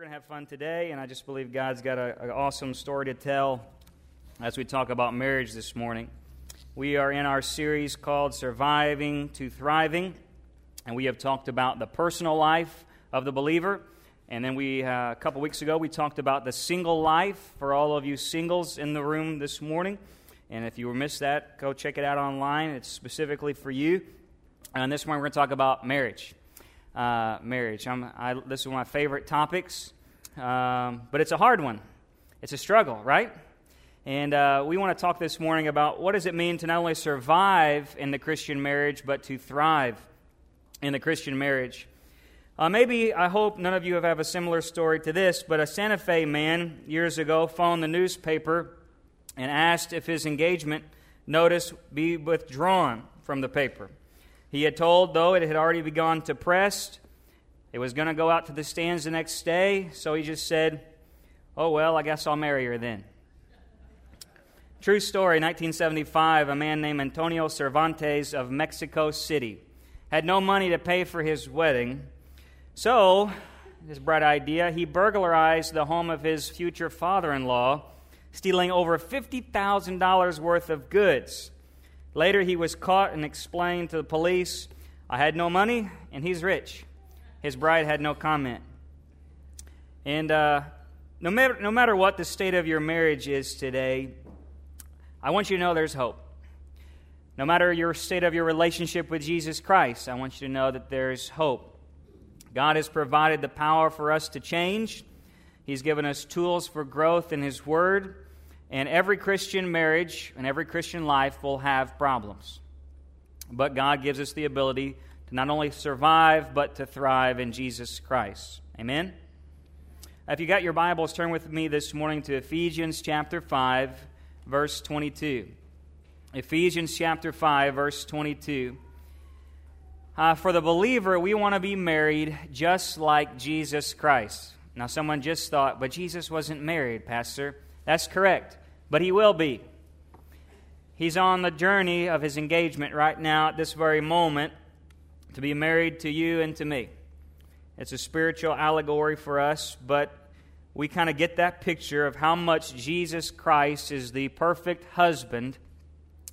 We're going to have fun today, and I just believe God's got an awesome story to tell as we talk about marriage this morning. We are in our series called Surviving to Thriving, and we have talked about the personal life of the believer. And then we, uh, a couple weeks ago, we talked about the single life for all of you singles in the room this morning. And if you missed that, go check it out online. It's specifically for you. And this morning, we're going to talk about marriage uh, marriage. I, this is one of my favorite topics, um, but it's a hard one. It's a struggle, right? And uh, we want to talk this morning about what does it mean to not only survive in the Christian marriage, but to thrive in the Christian marriage. Uh, maybe, I hope none of you have, have a similar story to this, but a Santa Fe man years ago phoned the newspaper and asked if his engagement notice be withdrawn from the paper. He had told, though it had already begun to press, it was going to go out to the stands the next day, so he just said, Oh, well, I guess I'll marry her then. True story 1975, a man named Antonio Cervantes of Mexico City had no money to pay for his wedding. So, this bright idea, he burglarized the home of his future father in law, stealing over $50,000 worth of goods. Later, he was caught and explained to the police, I had no money, and he's rich. His bride had no comment. And uh, no, matter, no matter what the state of your marriage is today, I want you to know there's hope. No matter your state of your relationship with Jesus Christ, I want you to know that there's hope. God has provided the power for us to change. He's given us tools for growth in His Word. And every Christian marriage and every Christian life will have problems. But God gives us the ability to not only survive, but to thrive in Jesus Christ. Amen? If you got your Bibles, turn with me this morning to Ephesians chapter 5, verse 22. Ephesians chapter 5, verse 22. Uh, for the believer, we want to be married just like Jesus Christ. Now, someone just thought, but Jesus wasn't married, Pastor. That's correct but he will be. He's on the journey of his engagement right now at this very moment to be married to you and to me. It's a spiritual allegory for us, but we kind of get that picture of how much Jesus Christ is the perfect husband.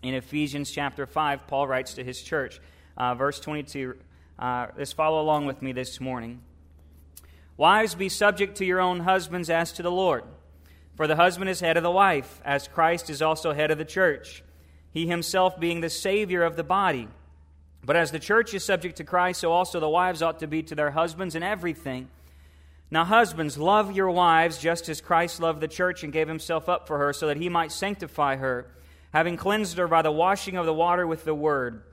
In Ephesians chapter 5, Paul writes to his church, uh, verse 22. Uh, let's follow along with me this morning. Wives, be subject to your own husbands as to the Lord. For the husband is head of the wife, as Christ is also head of the church, he himself being the Savior of the body. But as the church is subject to Christ, so also the wives ought to be to their husbands in everything. Now, husbands, love your wives just as Christ loved the church and gave himself up for her, so that he might sanctify her, having cleansed her by the washing of the water with the word,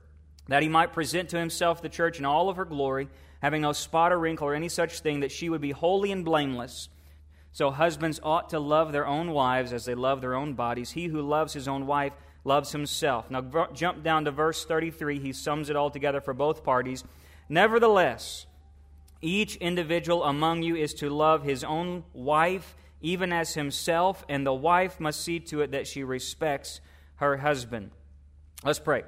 that he might present to himself the church in all of her glory, having no spot or wrinkle or any such thing, that she would be holy and blameless. So husbands ought to love their own wives as they love their own bodies. He who loves his own wife loves himself. Now jump down to verse 33. He sums it all together for both parties. Nevertheless, each individual among you is to love his own wife even as himself, and the wife must see to it that she respects her husband. Let's pray.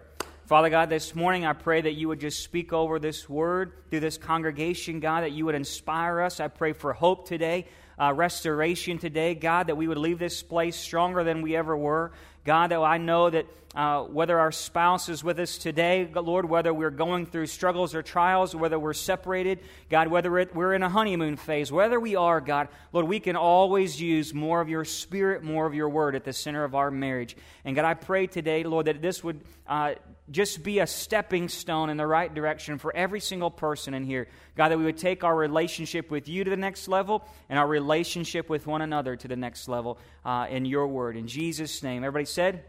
Father God, this morning I pray that you would just speak over this word through this congregation, God, that you would inspire us. I pray for hope today uh, restoration today, God, that we would leave this place stronger than we ever were. God, that I know that uh, whether our spouse is with us today, Lord, whether we're going through struggles or trials, whether we're separated, God, whether we're in a honeymoon phase, whether we are, God, Lord, we can always use more of your spirit, more of your word at the center of our marriage. And God, I pray today, Lord, that this would uh, just be a stepping stone in the right direction for every single person in here. God, that we would take our relationship with you to the next level and our relationship with one another to the next level uh, in your word. In Jesus' name. Everybody said?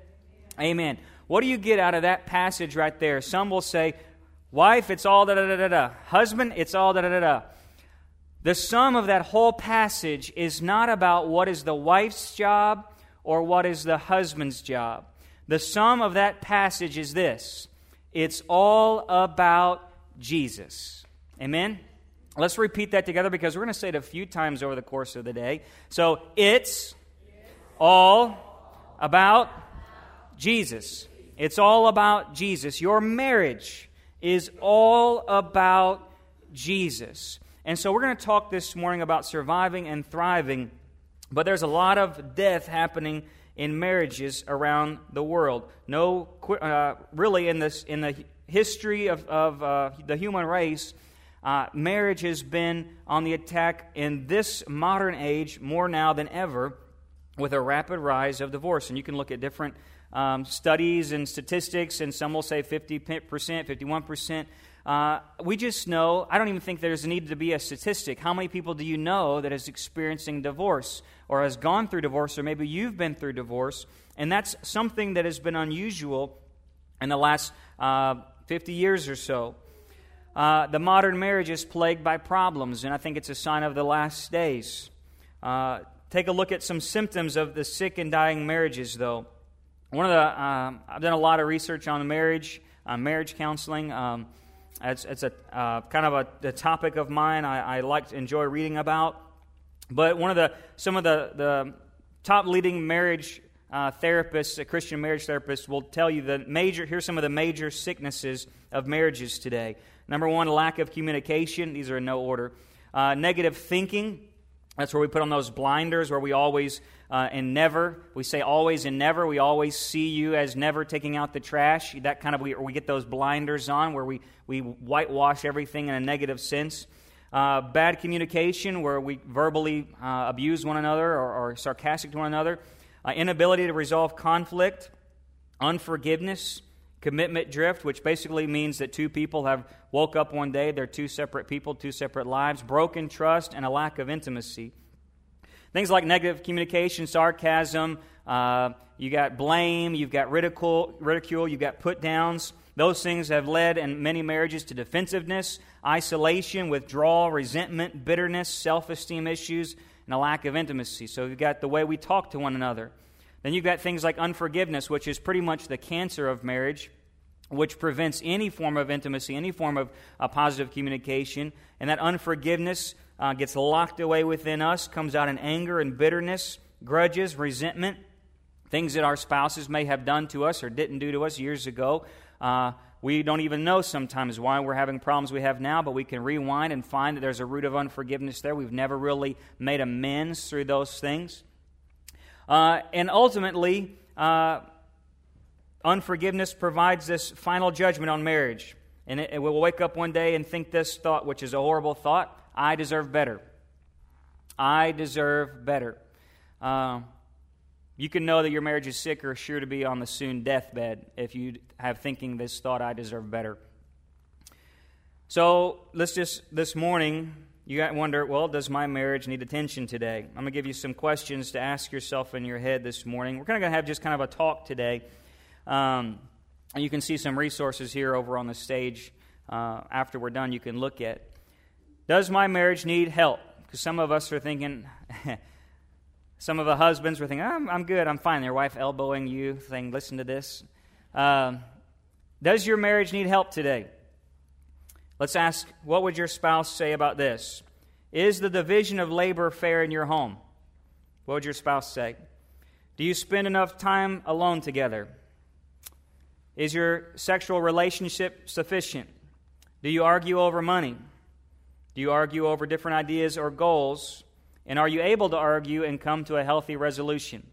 Amen. Amen. What do you get out of that passage right there? Some will say, Wife, it's all da da da da da. Husband, it's all da da da da. The sum of that whole passage is not about what is the wife's job or what is the husband's job. The sum of that passage is this it's all about Jesus. Amen? Let's repeat that together because we're going to say it a few times over the course of the day. So it's all about Jesus. It's all about Jesus. Your marriage is all about Jesus. And so we're going to talk this morning about surviving and thriving, but there's a lot of death happening in marriages around the world. No, uh, really, in, this, in the history of, of uh, the human race, uh, marriage has been on the attack in this modern age more now than ever with a rapid rise of divorce. And you can look at different um, studies and statistics, and some will say 50%, 51%. Uh, we just know, I don't even think there's a need to be a statistic. How many people do you know that is experiencing divorce or has gone through divorce, or maybe you've been through divorce? And that's something that has been unusual in the last uh, 50 years or so. Uh, the modern marriage is plagued by problems, and I think it's a sign of the last days. Uh, take a look at some symptoms of the sick and dying marriages, though. One of the, um, I've done a lot of research on marriage, on marriage counseling. Um, it's, it's a uh, kind of a, a, topic of mine I, I like to enjoy reading about. But one of the some of the, the top leading marriage uh, therapists, Christian marriage therapists, will tell you the major. Here's some of the major sicknesses of marriages today. Number one, lack of communication. These are in no order. Uh, negative thinking. That's where we put on those blinders, where we always uh, and never. We say always and never. We always see you as never taking out the trash. That kind of, we, we get those blinders on where we, we whitewash everything in a negative sense. Uh, bad communication, where we verbally uh, abuse one another or, or, sarcastic to one another. Uh, inability to resolve conflict. Unforgiveness. Commitment drift, which basically means that two people have woke up one day, they're two separate people, two separate lives. Broken trust and a lack of intimacy. Things like negative communication, sarcasm, uh, you got blame, you've got ridicule, ridicule, you've got put downs. Those things have led in many marriages to defensiveness, isolation, withdrawal, resentment, bitterness, self esteem issues, and a lack of intimacy. So you've got the way we talk to one another. Then you've got things like unforgiveness, which is pretty much the cancer of marriage, which prevents any form of intimacy, any form of uh, positive communication. And that unforgiveness uh, gets locked away within us, comes out in anger and bitterness, grudges, resentment, things that our spouses may have done to us or didn't do to us years ago. Uh, we don't even know sometimes why we're having problems we have now, but we can rewind and find that there's a root of unforgiveness there. We've never really made amends through those things. Uh, and ultimately, uh, unforgiveness provides this final judgment on marriage. And it, it will wake up one day and think this thought, which is a horrible thought I deserve better. I deserve better. Uh, you can know that your marriage is sick or sure to be on the soon deathbed if you have thinking this thought, I deserve better. So let's just, this morning, you got wonder, well, does my marriage need attention today? I'm going to give you some questions to ask yourself in your head this morning. We're kind of going to have just kind of a talk today. Um, and you can see some resources here over on the stage uh, after we're done, you can look at. Does my marriage need help? Because some of us are thinking, some of the husbands were thinking, I'm, I'm good, I'm fine. Their wife elbowing you, saying, listen to this. Um, does your marriage need help today? Let's ask, what would your spouse say about this? Is the division of labor fair in your home? What would your spouse say? Do you spend enough time alone together? Is your sexual relationship sufficient? Do you argue over money? Do you argue over different ideas or goals? And are you able to argue and come to a healthy resolution?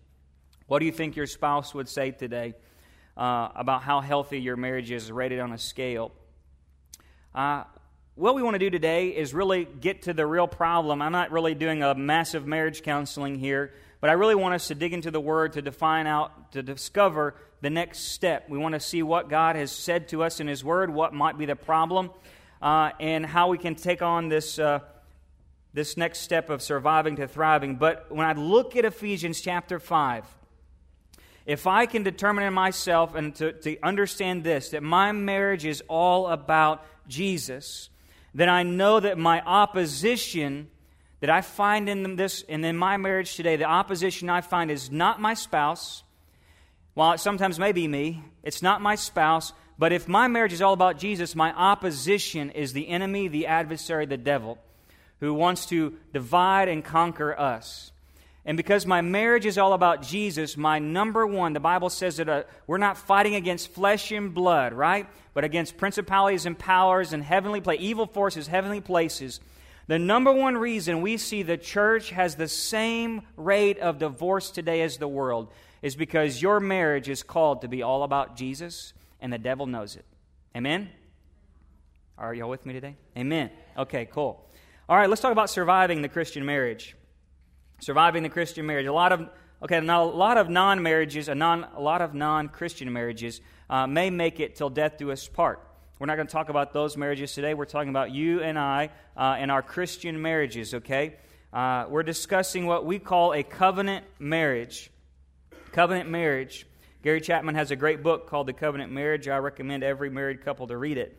What do you think your spouse would say today uh, about how healthy your marriage is rated on a scale? Uh, what we want to do today is really get to the real problem. I'm not really doing a massive marriage counseling here, but I really want us to dig into the Word to define out, to discover the next step. We want to see what God has said to us in His Word, what might be the problem, uh, and how we can take on this, uh, this next step of surviving to thriving. But when I look at Ephesians chapter 5, if I can determine in myself and to, to understand this, that my marriage is all about Jesus, then I know that my opposition that I find in this and in my marriage today, the opposition I find is not my spouse. While it sometimes may be me, it's not my spouse, but if my marriage is all about Jesus, my opposition is the enemy, the adversary, the devil, who wants to divide and conquer us. And because my marriage is all about Jesus, my number one, the Bible says that uh, we're not fighting against flesh and blood, right? But against principalities and powers and heavenly places, evil forces, heavenly places. The number one reason we see the church has the same rate of divorce today as the world is because your marriage is called to be all about Jesus, and the devil knows it. Amen? Are y'all with me today? Amen. Okay, cool. All right, let's talk about surviving the Christian marriage. Surviving the Christian marriage. A lot of okay, now a lot of non-marriages, a non, a lot of non-Christian marriages uh, may make it till death do us part. We're not going to talk about those marriages today. We're talking about you and I uh, and our Christian marriages. Okay, uh, we're discussing what we call a covenant marriage. Covenant marriage. Gary Chapman has a great book called The Covenant Marriage. I recommend every married couple to read it.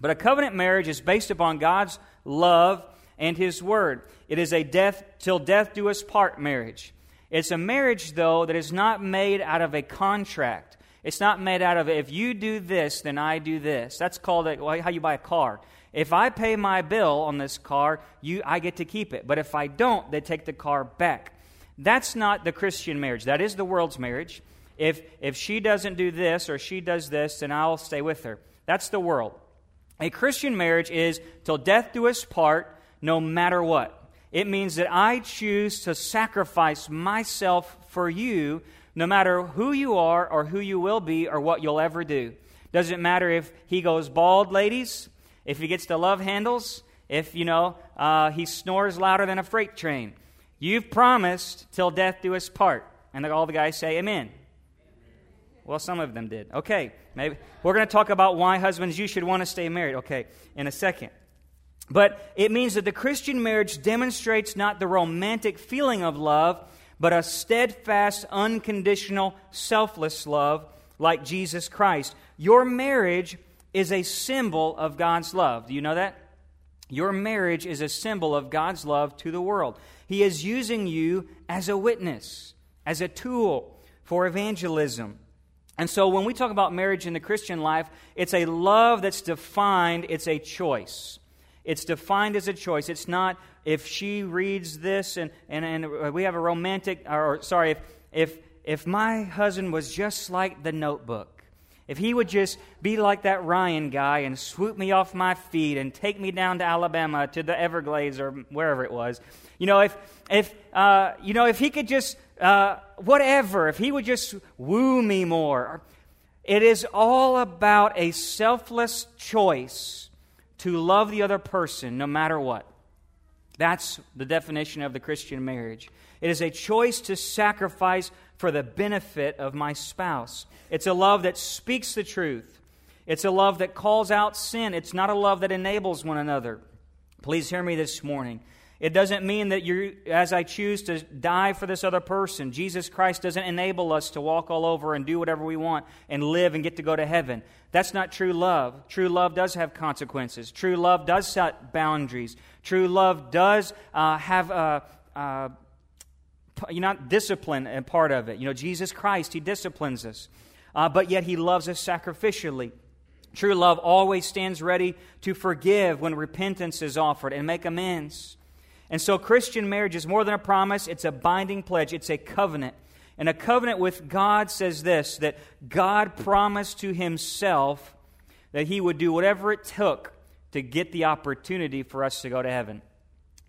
But a covenant marriage is based upon God's love and His Word. It is a death till death do us part marriage. It's a marriage, though, that is not made out of a contract. It's not made out of if you do this, then I do this. That's called a, how you buy a car. If I pay my bill on this car, you, I get to keep it. But if I don't, they take the car back. That's not the Christian marriage. That is the world's marriage. If, if she doesn't do this or she does this, then I'll stay with her. That's the world. A Christian marriage is till death do us part, no matter what. It means that I choose to sacrifice myself for you, no matter who you are or who you will be or what you'll ever do. Doesn't matter if he goes bald, ladies, if he gets the love handles, if, you know, uh, he snores louder than a freight train. You've promised till death do us part. And all the guys say, Amen. Well, some of them did. Okay, maybe we're going to talk about why husbands you should want to stay married. Okay, in a second. But it means that the Christian marriage demonstrates not the romantic feeling of love, but a steadfast, unconditional, selfless love like Jesus Christ. Your marriage is a symbol of God's love. Do you know that? Your marriage is a symbol of God's love to the world. He is using you as a witness, as a tool for evangelism. And so when we talk about marriage in the Christian life, it's a love that's defined, it's a choice. It's defined as a choice. It's not if she reads this and, and, and we have a romantic, or sorry, if, if, if my husband was just like the notebook, if he would just be like that Ryan guy and swoop me off my feet and take me down to Alabama to the Everglades or wherever it was, you know, if, if, uh, you know, if he could just uh, whatever, if he would just woo me more. It is all about a selfless choice to love the other person no matter what. That's the definition of the Christian marriage. It is a choice to sacrifice for the benefit of my spouse. It's a love that speaks the truth. It's a love that calls out sin. It's not a love that enables one another. Please hear me this morning. It doesn't mean that you, as I choose to die for this other person, Jesus Christ doesn't enable us to walk all over and do whatever we want and live and get to go to heaven. That's not true love. True love does have consequences. True love does set boundaries. True love does uh, have a, a you know, discipline and part of it. You know, Jesus Christ, He disciplines us, uh, but yet He loves us sacrificially. True love always stands ready to forgive when repentance is offered and make amends. And so, Christian marriage is more than a promise, it's a binding pledge, it's a covenant. And a covenant with God says this that God promised to himself that he would do whatever it took to get the opportunity for us to go to heaven.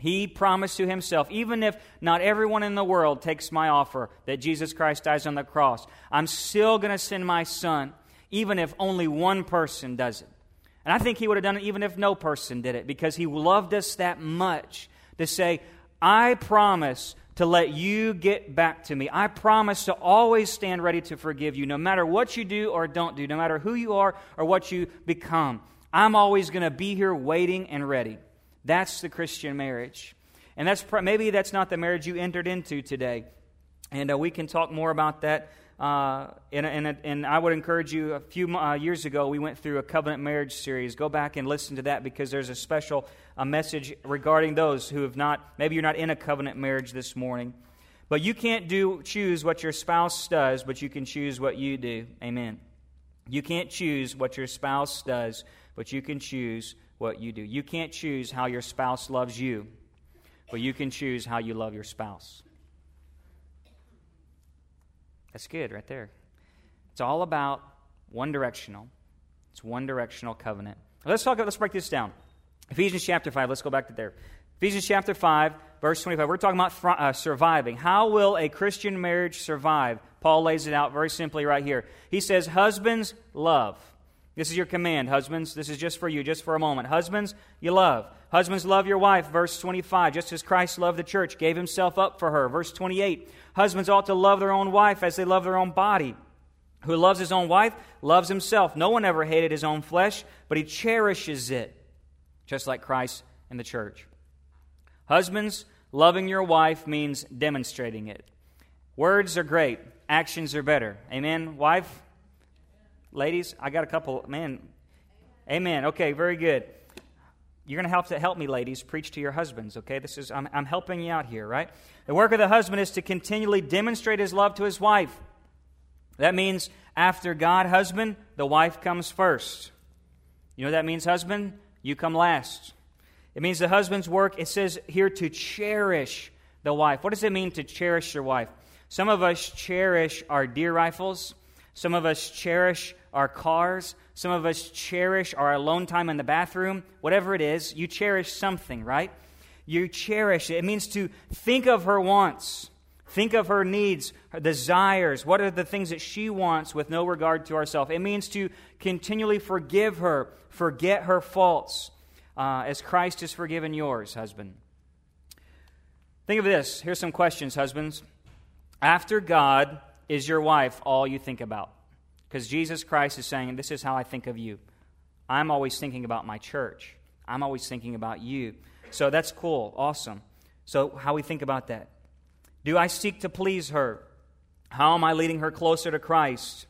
He promised to himself, even if not everyone in the world takes my offer that Jesus Christ dies on the cross, I'm still going to send my son, even if only one person does it. And I think he would have done it even if no person did it, because he loved us that much to say, I promise to let you get back to me. I promise to always stand ready to forgive you, no matter what you do or don't do, no matter who you are or what you become. I'm always going to be here waiting and ready. That's the Christian marriage. And that's maybe that's not the marriage you entered into today. And uh, we can talk more about that uh, and, and, and, I would encourage you, a few uh, years ago, we went through a covenant marriage series. Go back and listen to that because there's a special message regarding those who have not, maybe you're not in a covenant marriage this morning. But you can't do, choose what your spouse does, but you can choose what you do. Amen. You can't choose what your spouse does, but you can choose what you do. You can't choose how your spouse loves you, but you can choose how you love your spouse. That's good right there. It's all about one directional. It's one directional covenant. Let's talk. Let's break this down. Ephesians chapter five. Let's go back to there. Ephesians chapter 5, verse 25. We're talking about uh, surviving. How will a Christian marriage survive? Paul lays it out very simply right here. He says, Husbands, love. This is your command, husbands. This is just for you, just for a moment. Husbands, you love. Husbands, love your wife, verse 25, just as Christ loved the church, gave himself up for her, verse 28. Husbands ought to love their own wife as they love their own body. Who loves his own wife loves himself. No one ever hated his own flesh, but he cherishes it, just like Christ and the church. Husbands, loving your wife means demonstrating it. Words are great, actions are better. Amen, wife? Ladies, I got a couple. Man, amen. Okay, very good. You're going to help to help me, ladies, preach to your husbands. Okay, this is I'm, I'm helping you out here, right? The work of the husband is to continually demonstrate his love to his wife. That means after God, husband, the wife comes first. You know what that means, husband? You come last. It means the husband's work, it says here to cherish the wife. What does it mean to cherish your wife? Some of us cherish our deer rifles. Some of us cherish our cars. Some of us cherish our alone time in the bathroom. Whatever it is, you cherish something, right? You cherish it. It means to think of her wants, think of her needs, her desires. What are the things that she wants with no regard to ourselves? It means to continually forgive her, forget her faults uh, as Christ has forgiven yours, husband. Think of this. Here's some questions, husbands. After God, is your wife all you think about? Because Jesus Christ is saying, This is how I think of you. I'm always thinking about my church. I'm always thinking about you. So that's cool. Awesome. So, how we think about that? Do I seek to please her? How am I leading her closer to Christ?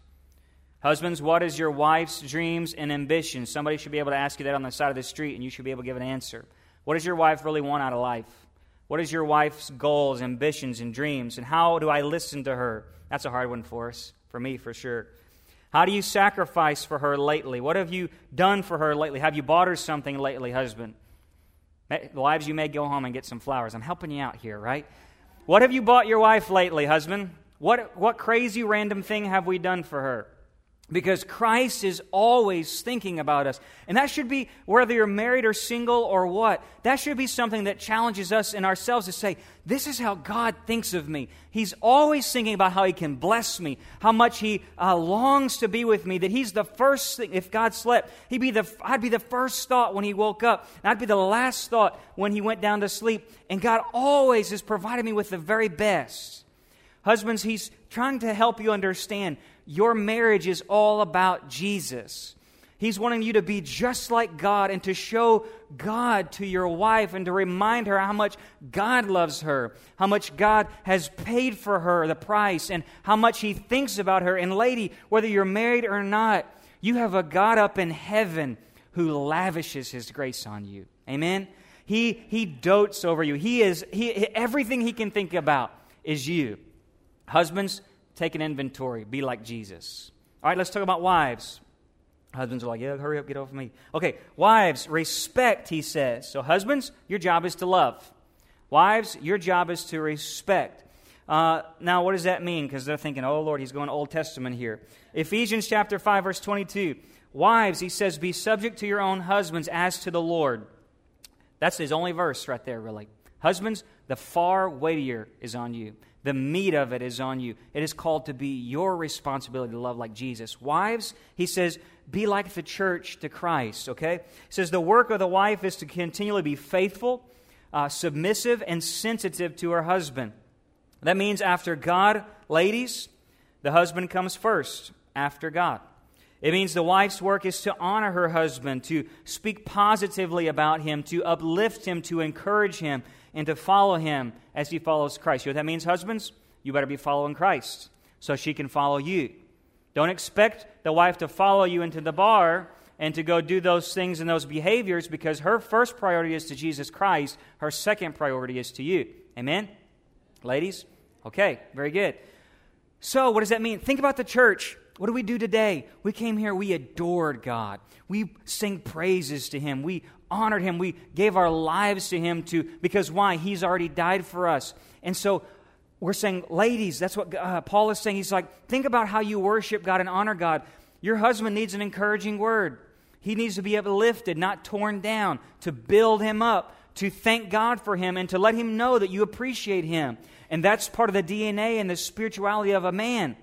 Husbands, what is your wife's dreams and ambitions? Somebody should be able to ask you that on the side of the street, and you should be able to give an answer. What does your wife really want out of life? What is your wife's goals, ambitions, and dreams? And how do I listen to her? That's a hard one for us, for me, for sure. How do you sacrifice for her lately? What have you done for her lately? Have you bought her something lately, husband? Wives, you may go home and get some flowers. I'm helping you out here, right? What have you bought your wife lately, husband? What, what crazy random thing have we done for her? Because Christ is always thinking about us. And that should be, whether you're married or single or what, that should be something that challenges us in ourselves to say, This is how God thinks of me. He's always thinking about how He can bless me, how much He uh, longs to be with me, that He's the first thing. If God slept, he'd be the, I'd be the first thought when He woke up, and I'd be the last thought when He went down to sleep. And God always has provided me with the very best. Husbands, He's trying to help you understand your marriage is all about Jesus. He's wanting you to be just like God and to show God to your wife and to remind her how much God loves her, how much God has paid for her the price, and how much He thinks about her. And, lady, whether you're married or not, you have a God up in heaven who lavishes His grace on you. Amen? He, he dotes over you. He is, he, everything He can think about is you. Husbands, Take an inventory. Be like Jesus. All right, let's talk about wives. Husbands are like, yeah, hurry up, get off me. Okay, wives, respect, he says. So, husbands, your job is to love. Wives, your job is to respect. Uh, now, what does that mean? Because they're thinking, oh, Lord, he's going Old Testament here. Ephesians chapter 5, verse 22. Wives, he says, be subject to your own husbands as to the Lord. That's his only verse right there, really. Husbands, the far weightier is on you. The meat of it is on you. It is called to be your responsibility to love like Jesus. Wives, he says, be like the church to Christ, okay? He says the work of the wife is to continually be faithful, uh, submissive, and sensitive to her husband. That means after God, ladies, the husband comes first after God. It means the wife's work is to honor her husband, to speak positively about him, to uplift him, to encourage him, and to follow him as he follows Christ. You know what that means, husbands? You better be following Christ so she can follow you. Don't expect the wife to follow you into the bar and to go do those things and those behaviors because her first priority is to Jesus Christ. Her second priority is to you. Amen? Ladies? Okay, very good. So, what does that mean? Think about the church. What do we do today? We came here, we adored God. We sing praises to Him. We honored him. We gave our lives to him to because why? He's already died for us. And so we're saying, ladies, that's what uh, Paul is saying. He's like, think about how you worship God and honor God. Your husband needs an encouraging word. He needs to be uplifted, not torn down, to build him up, to thank God for him and to let him know that you appreciate him. And that's part of the DNA and the spirituality of a man.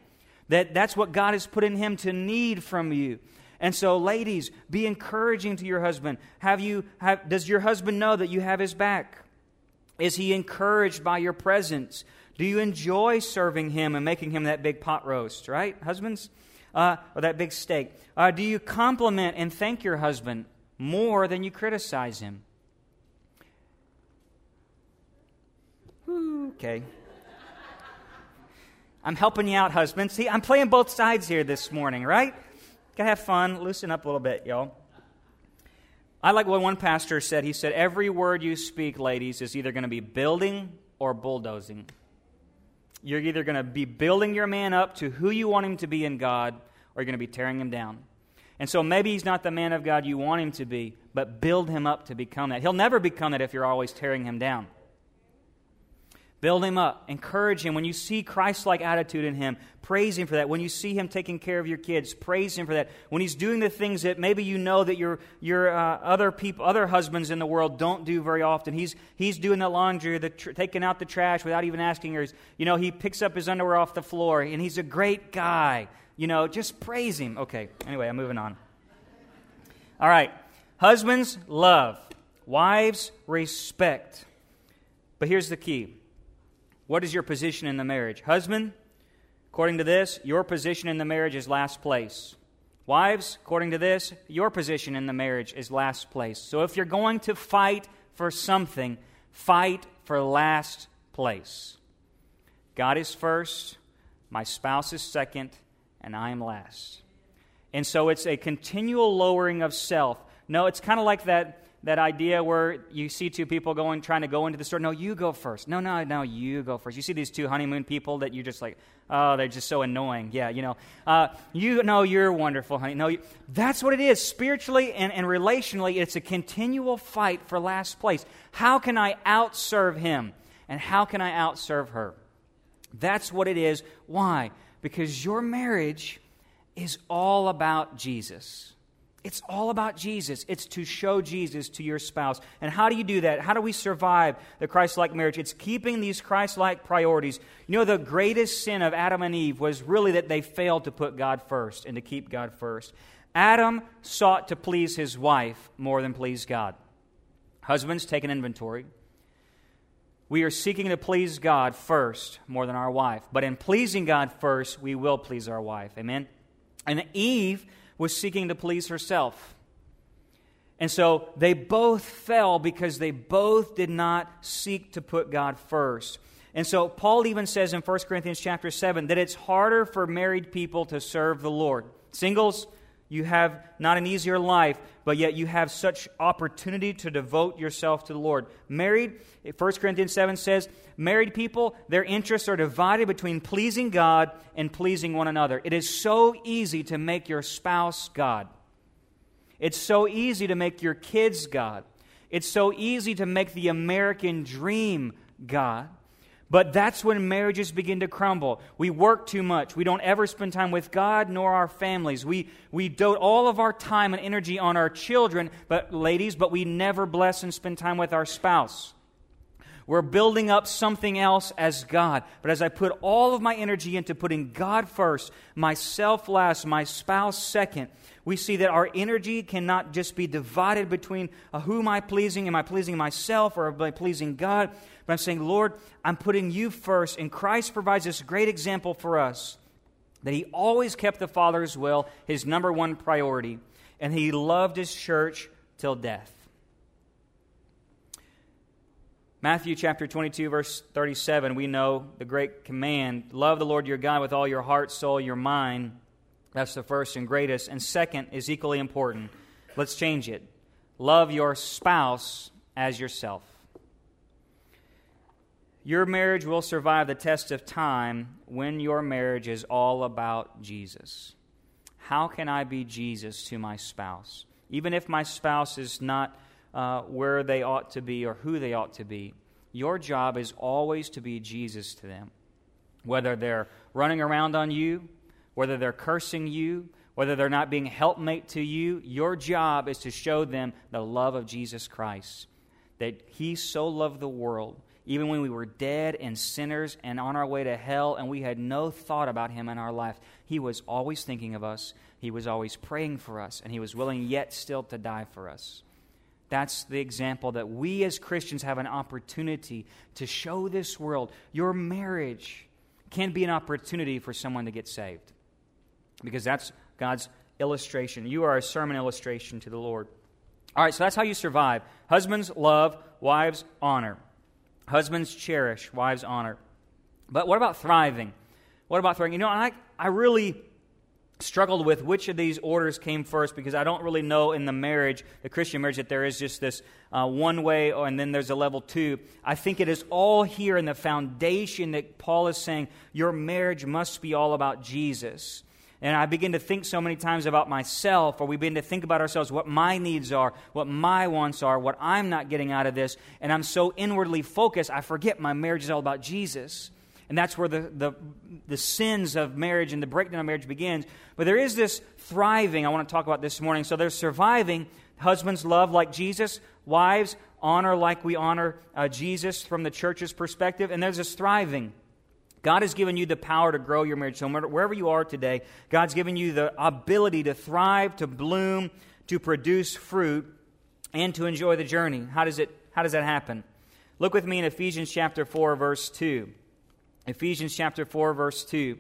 That that's what God has put in him to need from you. And so, ladies, be encouraging to your husband. Have you have, does your husband know that you have his back? Is he encouraged by your presence? Do you enjoy serving him and making him that big pot roast, right, husbands? Uh, or that big steak? Uh, do you compliment and thank your husband more than you criticize him? okay. I'm helping you out, husband. See, I'm playing both sides here this morning, right? Gotta have fun, loosen up a little bit, y'all. I like what one pastor said. He said, Every word you speak, ladies, is either going to be building or bulldozing. You're either going to be building your man up to who you want him to be in God, or you're going to be tearing him down. And so maybe he's not the man of God you want him to be, but build him up to become that. He'll never become that if you're always tearing him down. Build him up. Encourage him. When you see Christ like attitude in him, praise him for that. When you see him taking care of your kids, praise him for that. When he's doing the things that maybe you know that your, your uh, other people, other husbands in the world don't do very often. He's, he's doing the laundry, the tr- taking out the trash without even asking her. You know, he picks up his underwear off the floor, and he's a great guy. You know, just praise him. Okay, anyway, I'm moving on. All right. Husbands, love. Wives, respect. But here's the key what is your position in the marriage? Husband, according to this, your position in the marriage is last place. Wives, according to this, your position in the marriage is last place. So if you're going to fight for something, fight for last place. God is first, my spouse is second, and I am last. And so it's a continual lowering of self. No, it's kind of like that that idea where you see two people going trying to go into the store. No you go first. No no no you go first. You see these two honeymoon people that you're just like oh they're just so annoying. Yeah you know. Uh, you know you're wonderful honey. No you, that's what it is. Spiritually and, and relationally it's a continual fight for last place. How can i outserve him? And how can i outserve her? That's what it is. Why? Because your marriage is all about jesus it's all about Jesus. It's to show Jesus to your spouse. And how do you do that? How do we survive the Christ like marriage? It's keeping these Christ like priorities. You know, the greatest sin of Adam and Eve was really that they failed to put God first and to keep God first. Adam sought to please his wife more than please God. Husbands, take an inventory. We are seeking to please God first more than our wife. But in pleasing God first, we will please our wife. Amen? And Eve was seeking to please herself. And so they both fell because they both did not seek to put God first. And so Paul even says in 1 Corinthians chapter 7 that it's harder for married people to serve the Lord. Singles, you have not an easier life, but yet you have such opportunity to devote yourself to the Lord. Married, 1 Corinthians 7 says, married people, their interests are divided between pleasing God and pleasing one another. It is so easy to make your spouse God. It's so easy to make your kids God. It's so easy to make the American dream God. But that's when marriages begin to crumble. We work too much. We don't ever spend time with God nor our families. We, we dote all of our time and energy on our children, but ladies, but we never bless and spend time with our spouse. We're building up something else as God. But as I put all of my energy into putting God first, myself last, my spouse second, we see that our energy cannot just be divided between uh, who am I pleasing? Am I pleasing myself or am I pleasing God? But I'm saying, Lord, I'm putting you first. And Christ provides this great example for us that he always kept the Father's will his number one priority, and he loved his church till death. Matthew chapter 22, verse 37, we know the great command love the Lord your God with all your heart, soul, your mind. That's the first and greatest. And second is equally important. Let's change it. Love your spouse as yourself. Your marriage will survive the test of time when your marriage is all about Jesus. How can I be Jesus to my spouse? Even if my spouse is not uh, where they ought to be or who they ought to be, your job is always to be Jesus to them. Whether they're running around on you, whether they're cursing you, whether they're not being helpmate to you, your job is to show them the love of Jesus Christ. that he so loved the world, even when we were dead and sinners and on our way to hell, and we had no thought about him in our life. He was always thinking of us, he was always praying for us, and he was willing yet still to die for us. That's the example that we as Christians have an opportunity to show this world. Your marriage can be an opportunity for someone to get saved because that's God's illustration. You are a sermon illustration to the Lord. All right, so that's how you survive. Husbands love, wives honor. Husbands cherish, wives honor. But what about thriving? What about thriving? You know, I, I really struggled with which of these orders came first because I don't really know in the marriage, the Christian marriage, that there is just this uh, one way and then there's a level two. I think it is all here in the foundation that Paul is saying your marriage must be all about Jesus. And I begin to think so many times about myself, or we begin to think about ourselves, what my needs are, what my wants are, what I'm not getting out of this. And I'm so inwardly focused, I forget my marriage is all about Jesus. And that's where the, the, the sins of marriage and the breakdown of marriage begins. But there is this thriving I want to talk about this morning. So there's surviving. Husbands love like Jesus. Wives honor like we honor uh, Jesus from the church's perspective. And there's this thriving. God has given you the power to grow your marriage. So wherever you are today, God's given you the ability to thrive, to bloom, to produce fruit, and to enjoy the journey. How does, it, how does that happen? Look with me in Ephesians chapter 4, verse 2. Ephesians chapter 4, verse 2.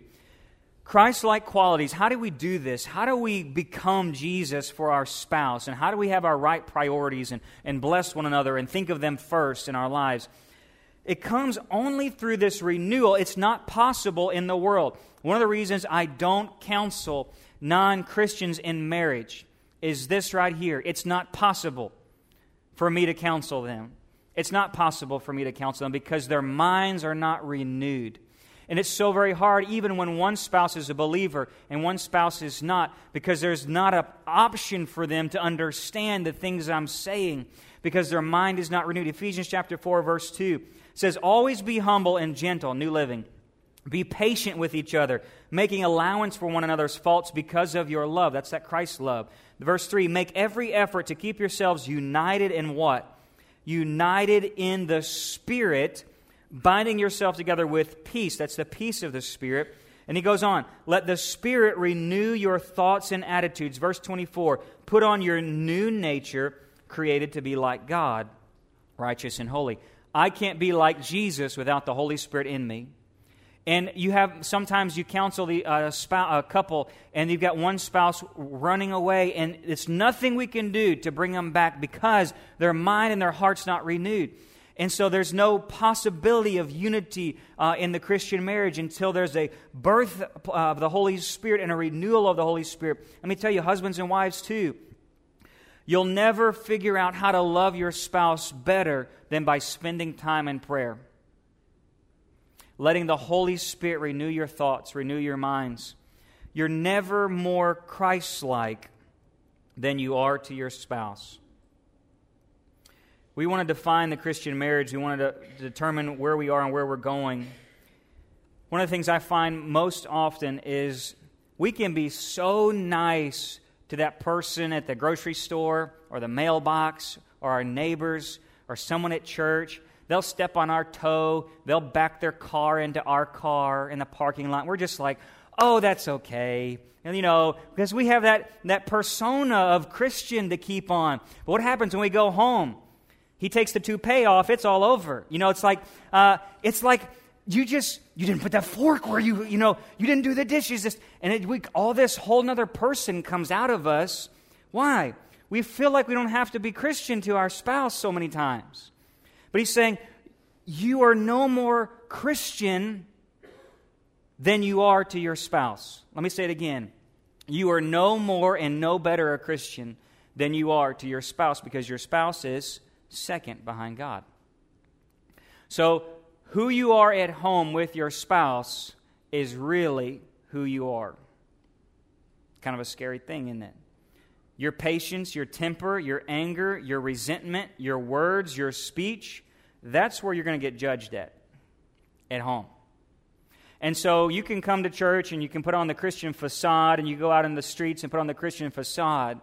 Christ like qualities, how do we do this? How do we become Jesus for our spouse? And how do we have our right priorities and, and bless one another and think of them first in our lives? It comes only through this renewal. It's not possible in the world. One of the reasons I don't counsel non Christians in marriage is this right here. It's not possible for me to counsel them. It's not possible for me to counsel them because their minds are not renewed. And it's so very hard, even when one spouse is a believer and one spouse is not, because there's not an option for them to understand the things I'm saying because their mind is not renewed. Ephesians chapter 4, verse 2 says, Always be humble and gentle, New Living. Be patient with each other, making allowance for one another's faults because of your love. That's that Christ love. Verse 3 Make every effort to keep yourselves united in what? United in the Spirit, binding yourself together with peace. That's the peace of the Spirit. And he goes on, let the Spirit renew your thoughts and attitudes. Verse 24, put on your new nature, created to be like God, righteous and holy. I can't be like Jesus without the Holy Spirit in me. And you have sometimes you counsel the uh, a couple, and you've got one spouse running away, and it's nothing we can do to bring them back because their mind and their heart's not renewed. And so there's no possibility of unity uh, in the Christian marriage until there's a birth of the Holy Spirit and a renewal of the Holy Spirit. Let me tell you, husbands and wives, too. You'll never figure out how to love your spouse better than by spending time in prayer letting the Holy Spirit renew your thoughts, renew your minds. You're never more Christ like than you are to your spouse. We want to define the Christian marriage, we want to determine where we are and where we're going. One of the things I find most often is we can be so nice to that person at the grocery store or the mailbox or our neighbors or someone at church They'll step on our toe. They'll back their car into our car in the parking lot. We're just like, oh, that's okay. And, you know, because we have that, that persona of Christian to keep on. But what happens when we go home? He takes the toupee off, it's all over. You know, it's like, uh, it's like you just, you didn't put that fork where you, you know, you didn't do the dishes. Just, and it, we, all this whole other person comes out of us. Why? We feel like we don't have to be Christian to our spouse so many times. But he's saying, You are no more Christian than you are to your spouse. Let me say it again. You are no more and no better a Christian than you are to your spouse because your spouse is second behind God. So, who you are at home with your spouse is really who you are. Kind of a scary thing, isn't it? Your patience, your temper, your anger, your resentment, your words, your speech, that's where you're going to get judged at, at home. And so you can come to church and you can put on the Christian facade and you go out in the streets and put on the Christian facade.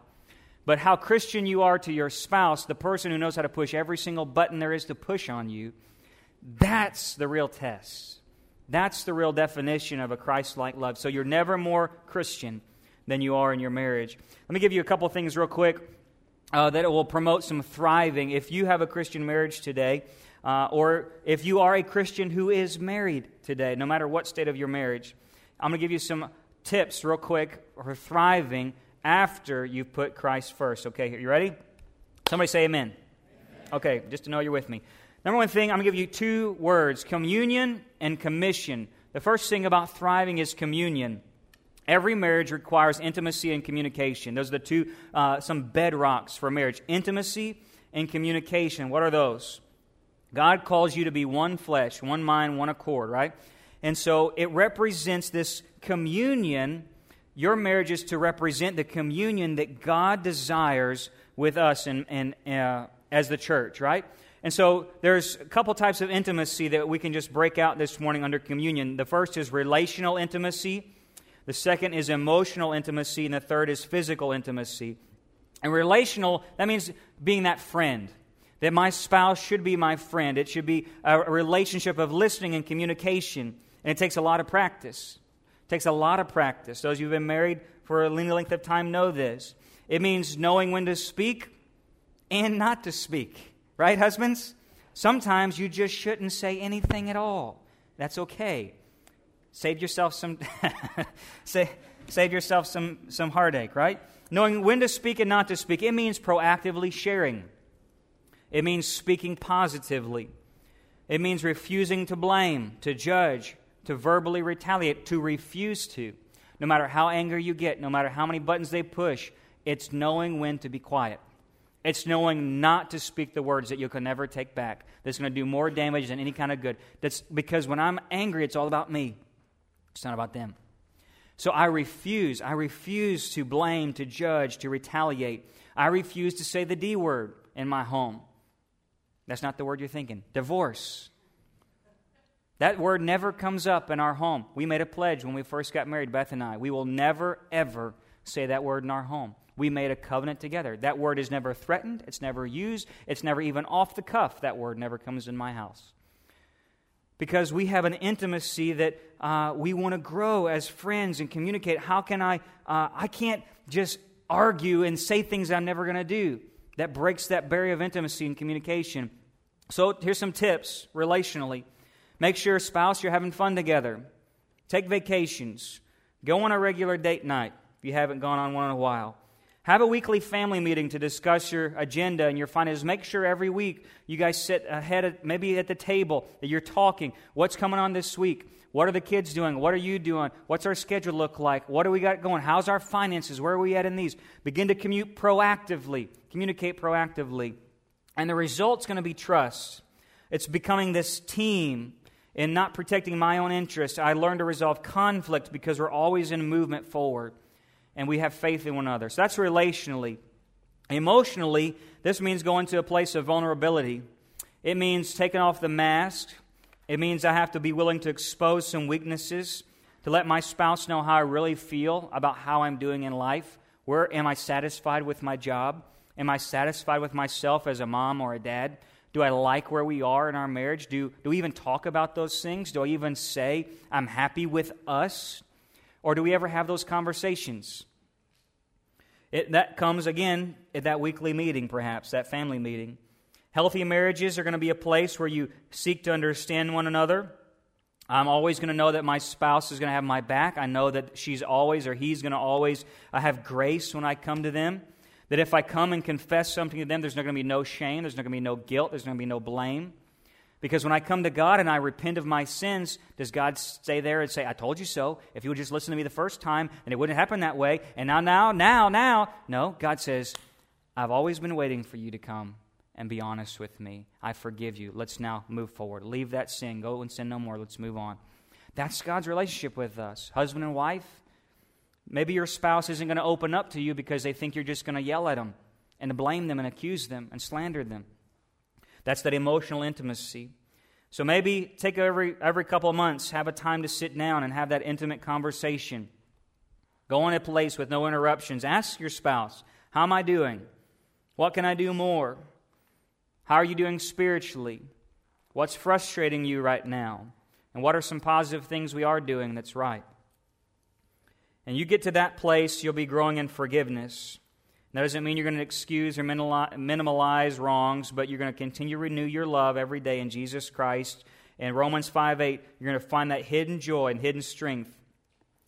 but how Christian you are to your spouse, the person who knows how to push every single button there is to push on you, that's the real test. That's the real definition of a Christ like love. So you're never more Christian than you are in your marriage. Let me give you a couple things real quick uh, that will promote some thriving. If you have a Christian marriage today, uh, or if you are a Christian who is married today, no matter what state of your marriage, I'm going to give you some tips real quick for thriving after you've put Christ first. Okay, you ready? Somebody say amen. amen. Okay, just to know you're with me. Number one thing, I'm going to give you two words communion and commission. The first thing about thriving is communion. Every marriage requires intimacy and communication. Those are the two, uh, some bedrocks for marriage intimacy and communication. What are those? God calls you to be one flesh, one mind, one accord, right? And so it represents this communion. Your marriage is to represent the communion that God desires with us and, and uh, as the church, right? And so there's a couple types of intimacy that we can just break out this morning under communion. The first is relational intimacy, the second is emotional intimacy, and the third is physical intimacy. And relational, that means being that friend. That my spouse should be my friend. It should be a relationship of listening and communication. And it takes a lot of practice. It takes a lot of practice. Those who've been married for a length of time know this. It means knowing when to speak and not to speak. Right, husbands? Sometimes you just shouldn't say anything at all. That's okay. Save yourself some say, save yourself some, some heartache, right? Knowing when to speak and not to speak. It means proactively sharing. It means speaking positively. It means refusing to blame, to judge, to verbally retaliate, to refuse to. No matter how angry you get, no matter how many buttons they push, it's knowing when to be quiet. It's knowing not to speak the words that you can never take back. That's going to do more damage than any kind of good. That's because when I'm angry, it's all about me. It's not about them. So I refuse. I refuse to blame, to judge, to retaliate. I refuse to say the D word in my home. That's not the word you're thinking. Divorce. That word never comes up in our home. We made a pledge when we first got married, Beth and I. We will never, ever say that word in our home. We made a covenant together. That word is never threatened, it's never used, it's never even off the cuff. That word never comes in my house. Because we have an intimacy that uh, we want to grow as friends and communicate. How can I? Uh, I can't just argue and say things I'm never going to do. That breaks that barrier of intimacy and communication. So here's some tips relationally. Make sure, spouse, you're having fun together. Take vacations. Go on a regular date night if you haven't gone on one in a while. Have a weekly family meeting to discuss your agenda and your finances. Make sure every week you guys sit ahead, of, maybe at the table, that you're talking. What's coming on this week? What are the kids doing? What are you doing? What's our schedule look like? What do we got going? How's our finances? Where are we at in these? Begin to commute proactively, communicate proactively. And the result's going to be trust. It's becoming this team in not protecting my own interests. I learn to resolve conflict because we're always in movement forward and we have faith in one another. So that's relationally. Emotionally, this means going to a place of vulnerability. It means taking off the mask. It means I have to be willing to expose some weaknesses, to let my spouse know how I really feel about how I'm doing in life. Where am I satisfied with my job? Am I satisfied with myself as a mom or a dad? Do I like where we are in our marriage? Do, do we even talk about those things? Do I even say, I'm happy with us? Or do we ever have those conversations? It, that comes again at that weekly meeting, perhaps, that family meeting. Healthy marriages are going to be a place where you seek to understand one another. I'm always going to know that my spouse is going to have my back. I know that she's always or he's going to always uh, have grace when I come to them. That if I come and confess something to them, there's not going to be no shame, there's not going to be no guilt, there's going to be no blame. Because when I come to God and I repent of my sins, does God stay there and say, I told you so? If you would just listen to me the first time, and it wouldn't happen that way, and now, now, now, now. No, God says, I've always been waiting for you to come and be honest with me. I forgive you. Let's now move forward. Leave that sin. Go and sin no more. Let's move on. That's God's relationship with us. Husband and wife. Maybe your spouse isn't going to open up to you because they think you're just going to yell at them and blame them and accuse them and slander them. That's that emotional intimacy. So maybe take every, every couple of months, have a time to sit down and have that intimate conversation. Go in a place with no interruptions. Ask your spouse, How am I doing? What can I do more? How are you doing spiritually? What's frustrating you right now? And what are some positive things we are doing that's right? And you get to that place, you'll be growing in forgiveness. That doesn't mean you're going to excuse or minimize wrongs, but you're going to continue to renew your love every day in Jesus Christ. In Romans 5 8, you're going to find that hidden joy and hidden strength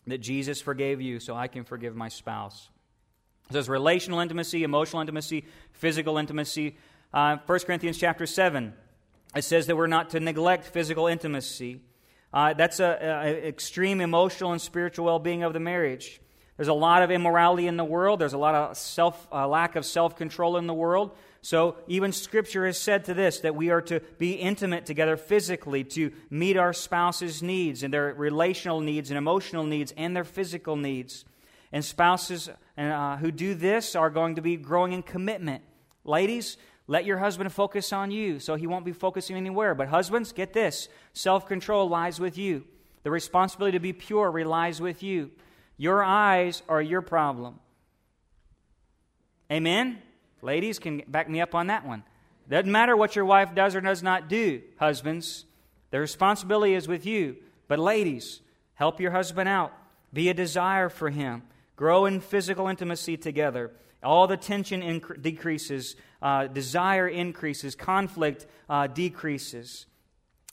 that Jesus forgave you so I can forgive my spouse. It says relational intimacy, emotional intimacy, physical intimacy. Uh, 1 Corinthians chapter 7, it says that we're not to neglect physical intimacy. Uh, that's an extreme emotional and spiritual well being of the marriage. There's a lot of immorality in the world. There's a lot of self, uh, lack of self control in the world. So even Scripture has said to this that we are to be intimate together physically to meet our spouse's needs and their relational needs and emotional needs and their physical needs. And spouses uh, who do this are going to be growing in commitment. Ladies, let your husband focus on you so he won't be focusing anywhere. But husbands, get this self control lies with you. The responsibility to be pure relies with you. Your eyes are your problem. Amen? Ladies can back me up on that one. Doesn't matter what your wife does or does not do, husbands. The responsibility is with you. But ladies, help your husband out. Be a desire for him. Grow in physical intimacy together. All the tension inc- decreases, uh, desire increases, conflict uh, decreases.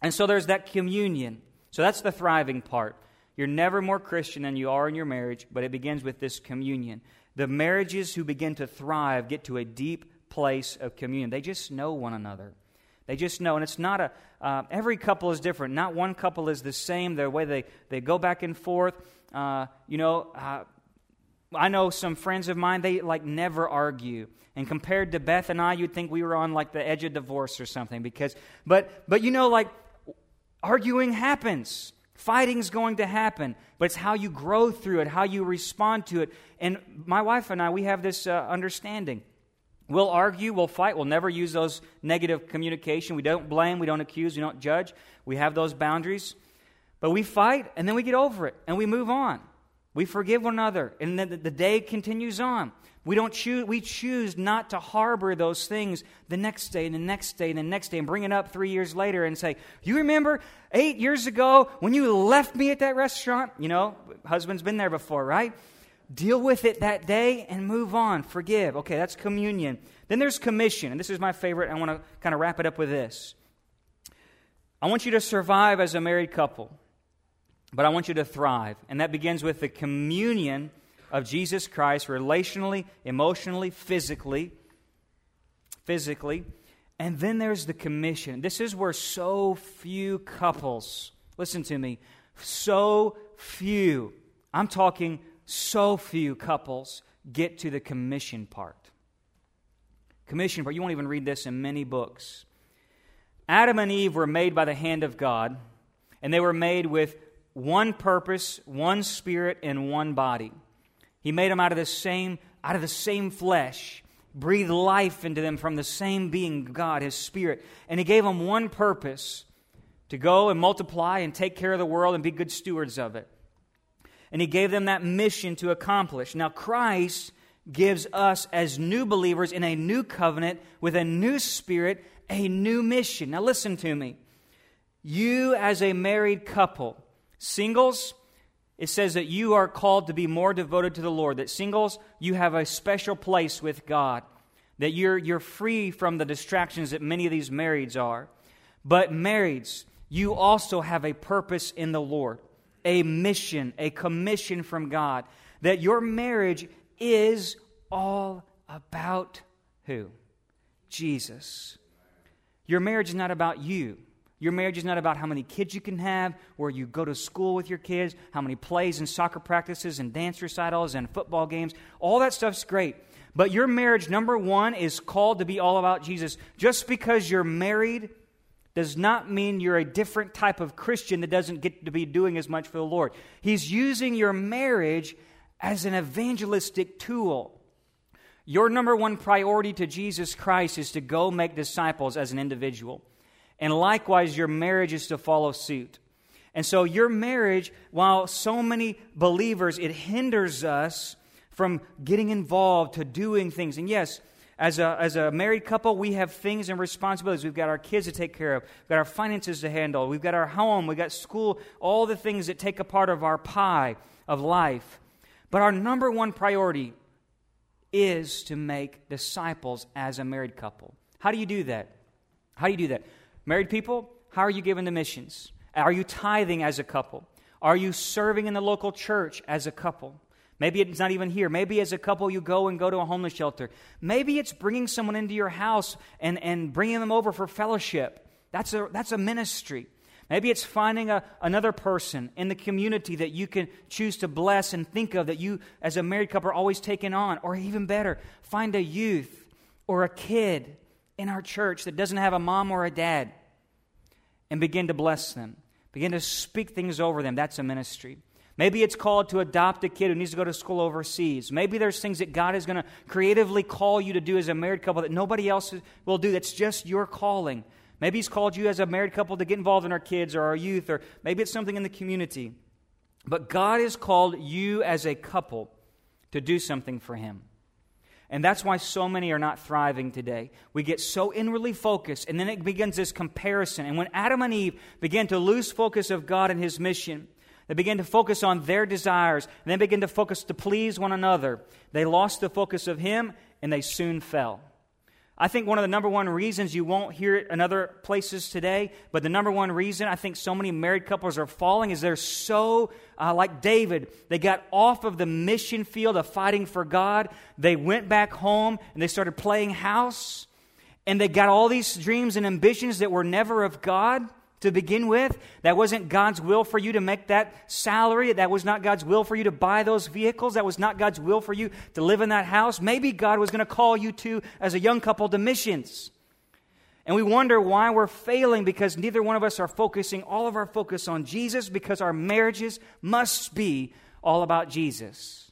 And so there's that communion. So that's the thriving part. You're never more Christian than you are in your marriage, but it begins with this communion. The marriages who begin to thrive get to a deep place of communion. They just know one another. They just know. And it's not a, uh, every couple is different. Not one couple is the same. The way they, they go back and forth. Uh, you know, uh, I know some friends of mine, they like never argue. And compared to Beth and I, you'd think we were on like the edge of divorce or something because, but, but you know, like arguing happens. Fighting's going to happen, but it's how you grow through it, how you respond to it. And my wife and I, we have this uh, understanding. We'll argue, we'll fight, we'll never use those negative communication. We don't blame, we don't accuse, we don't judge. We have those boundaries. But we fight, and then we get over it, and we move on. We forgive one another, and then the day continues on. We don't choose, we choose not to harbor those things the next day and the next day and the next day and bring it up three years later and say, You remember eight years ago when you left me at that restaurant? You know, husband's been there before, right? Deal with it that day and move on. Forgive. Okay, that's communion. Then there's commission, and this is my favorite. I want to kind of wrap it up with this. I want you to survive as a married couple but I want you to thrive. And that begins with the communion of Jesus Christ relationally, emotionally, physically. Physically. And then there's the commission. This is where so few couples, listen to me, so few, I'm talking so few couples get to the commission part. Commission part, you won't even read this in many books. Adam and Eve were made by the hand of God, and they were made with one purpose, one spirit, and one body. He made them out of the same, out of the same flesh, breathed life into them from the same being, God, His Spirit. And He gave them one purpose to go and multiply and take care of the world and be good stewards of it. And He gave them that mission to accomplish. Now, Christ gives us, as new believers in a new covenant with a new spirit, a new mission. Now, listen to me. You, as a married couple, Singles, it says that you are called to be more devoted to the Lord. That singles, you have a special place with God. That you're, you're free from the distractions that many of these marrieds are. But marrieds, you also have a purpose in the Lord, a mission, a commission from God. That your marriage is all about who? Jesus. Your marriage is not about you. Your marriage is not about how many kids you can have, where you go to school with your kids, how many plays and soccer practices and dance recitals and football games. All that stuff's great. But your marriage, number one, is called to be all about Jesus. Just because you're married does not mean you're a different type of Christian that doesn't get to be doing as much for the Lord. He's using your marriage as an evangelistic tool. Your number one priority to Jesus Christ is to go make disciples as an individual. And likewise, your marriage is to follow suit. And so, your marriage, while so many believers, it hinders us from getting involved to doing things. And yes, as a, as a married couple, we have things and responsibilities. We've got our kids to take care of, we've got our finances to handle, we've got our home, we've got school, all the things that take a part of our pie of life. But our number one priority is to make disciples as a married couple. How do you do that? How do you do that? Married people, how are you giving the missions? Are you tithing as a couple? Are you serving in the local church as a couple? Maybe it's not even here. Maybe as a couple you go and go to a homeless shelter. Maybe it's bringing someone into your house and, and bringing them over for fellowship. That's a, that's a ministry. Maybe it's finding a, another person in the community that you can choose to bless and think of that you, as a married couple, are always taking on. Or even better, find a youth or a kid in our church that doesn't have a mom or a dad and begin to bless them. Begin to speak things over them. That's a ministry. Maybe it's called to adopt a kid who needs to go to school overseas. Maybe there's things that God is going to creatively call you to do as a married couple that nobody else will do. That's just your calling. Maybe He's called you as a married couple to get involved in our kids or our youth, or maybe it's something in the community. But God has called you as a couple to do something for Him. And that's why so many are not thriving today. We get so inwardly focused, and then it begins this comparison. And when Adam and Eve began to lose focus of God and His mission, they began to focus on their desires, and then began to focus to please one another. They lost the focus of Him, and they soon fell. I think one of the number one reasons you won't hear it in other places today, but the number one reason I think so many married couples are falling is they're so, uh, like David, they got off of the mission field of fighting for God. They went back home and they started playing house, and they got all these dreams and ambitions that were never of God to begin with. That wasn't God's will for you to make that salary. That was not God's will for you to buy those vehicles. That was not God's will for you to live in that house. Maybe God was going to call you to, as a young couple, to missions. And we wonder why we're failing because neither one of us are focusing all of our focus on Jesus because our marriages must be all about Jesus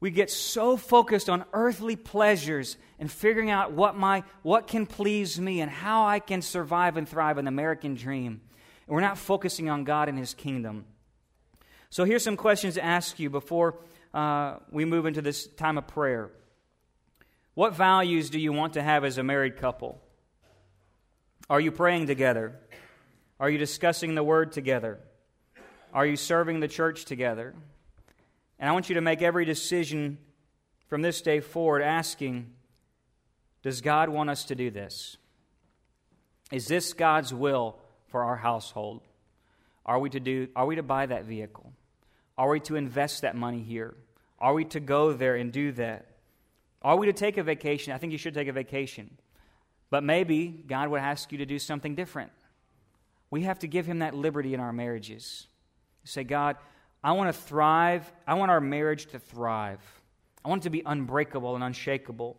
we get so focused on earthly pleasures and figuring out what, my, what can please me and how I can survive and thrive in the American dream. And we're not focusing on God and His kingdom. So here's some questions to ask you before uh, we move into this time of prayer. What values do you want to have as a married couple? Are you praying together? Are you discussing the word together? Are you serving the church together? And I want you to make every decision from this day forward asking, Does God want us to do this? Is this God's will for our household? Are we to do are we to buy that vehicle? Are we to invest that money here? Are we to go there and do that? Are we to take a vacation? I think you should take a vacation. But maybe God would ask you to do something different. We have to give him that liberty in our marriages. Say, God, I want to thrive. I want our marriage to thrive. I want it to be unbreakable and unshakable.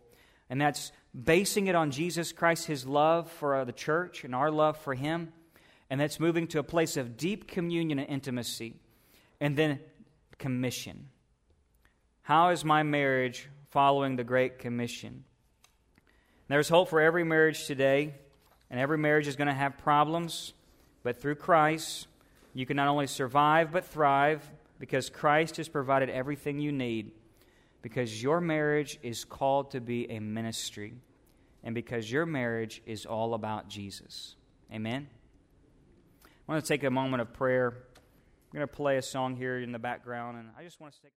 And that's basing it on Jesus Christ, His love for uh, the church and our love for Him. And that's moving to a place of deep communion and intimacy. And then commission. How is my marriage following the Great Commission? There's hope for every marriage today, and every marriage is going to have problems, but through Christ, you can not only survive but thrive because Christ has provided everything you need, because your marriage is called to be a ministry, and because your marriage is all about Jesus. Amen? I want to take a moment of prayer. I'm going to play a song here in the background, and I just want to take.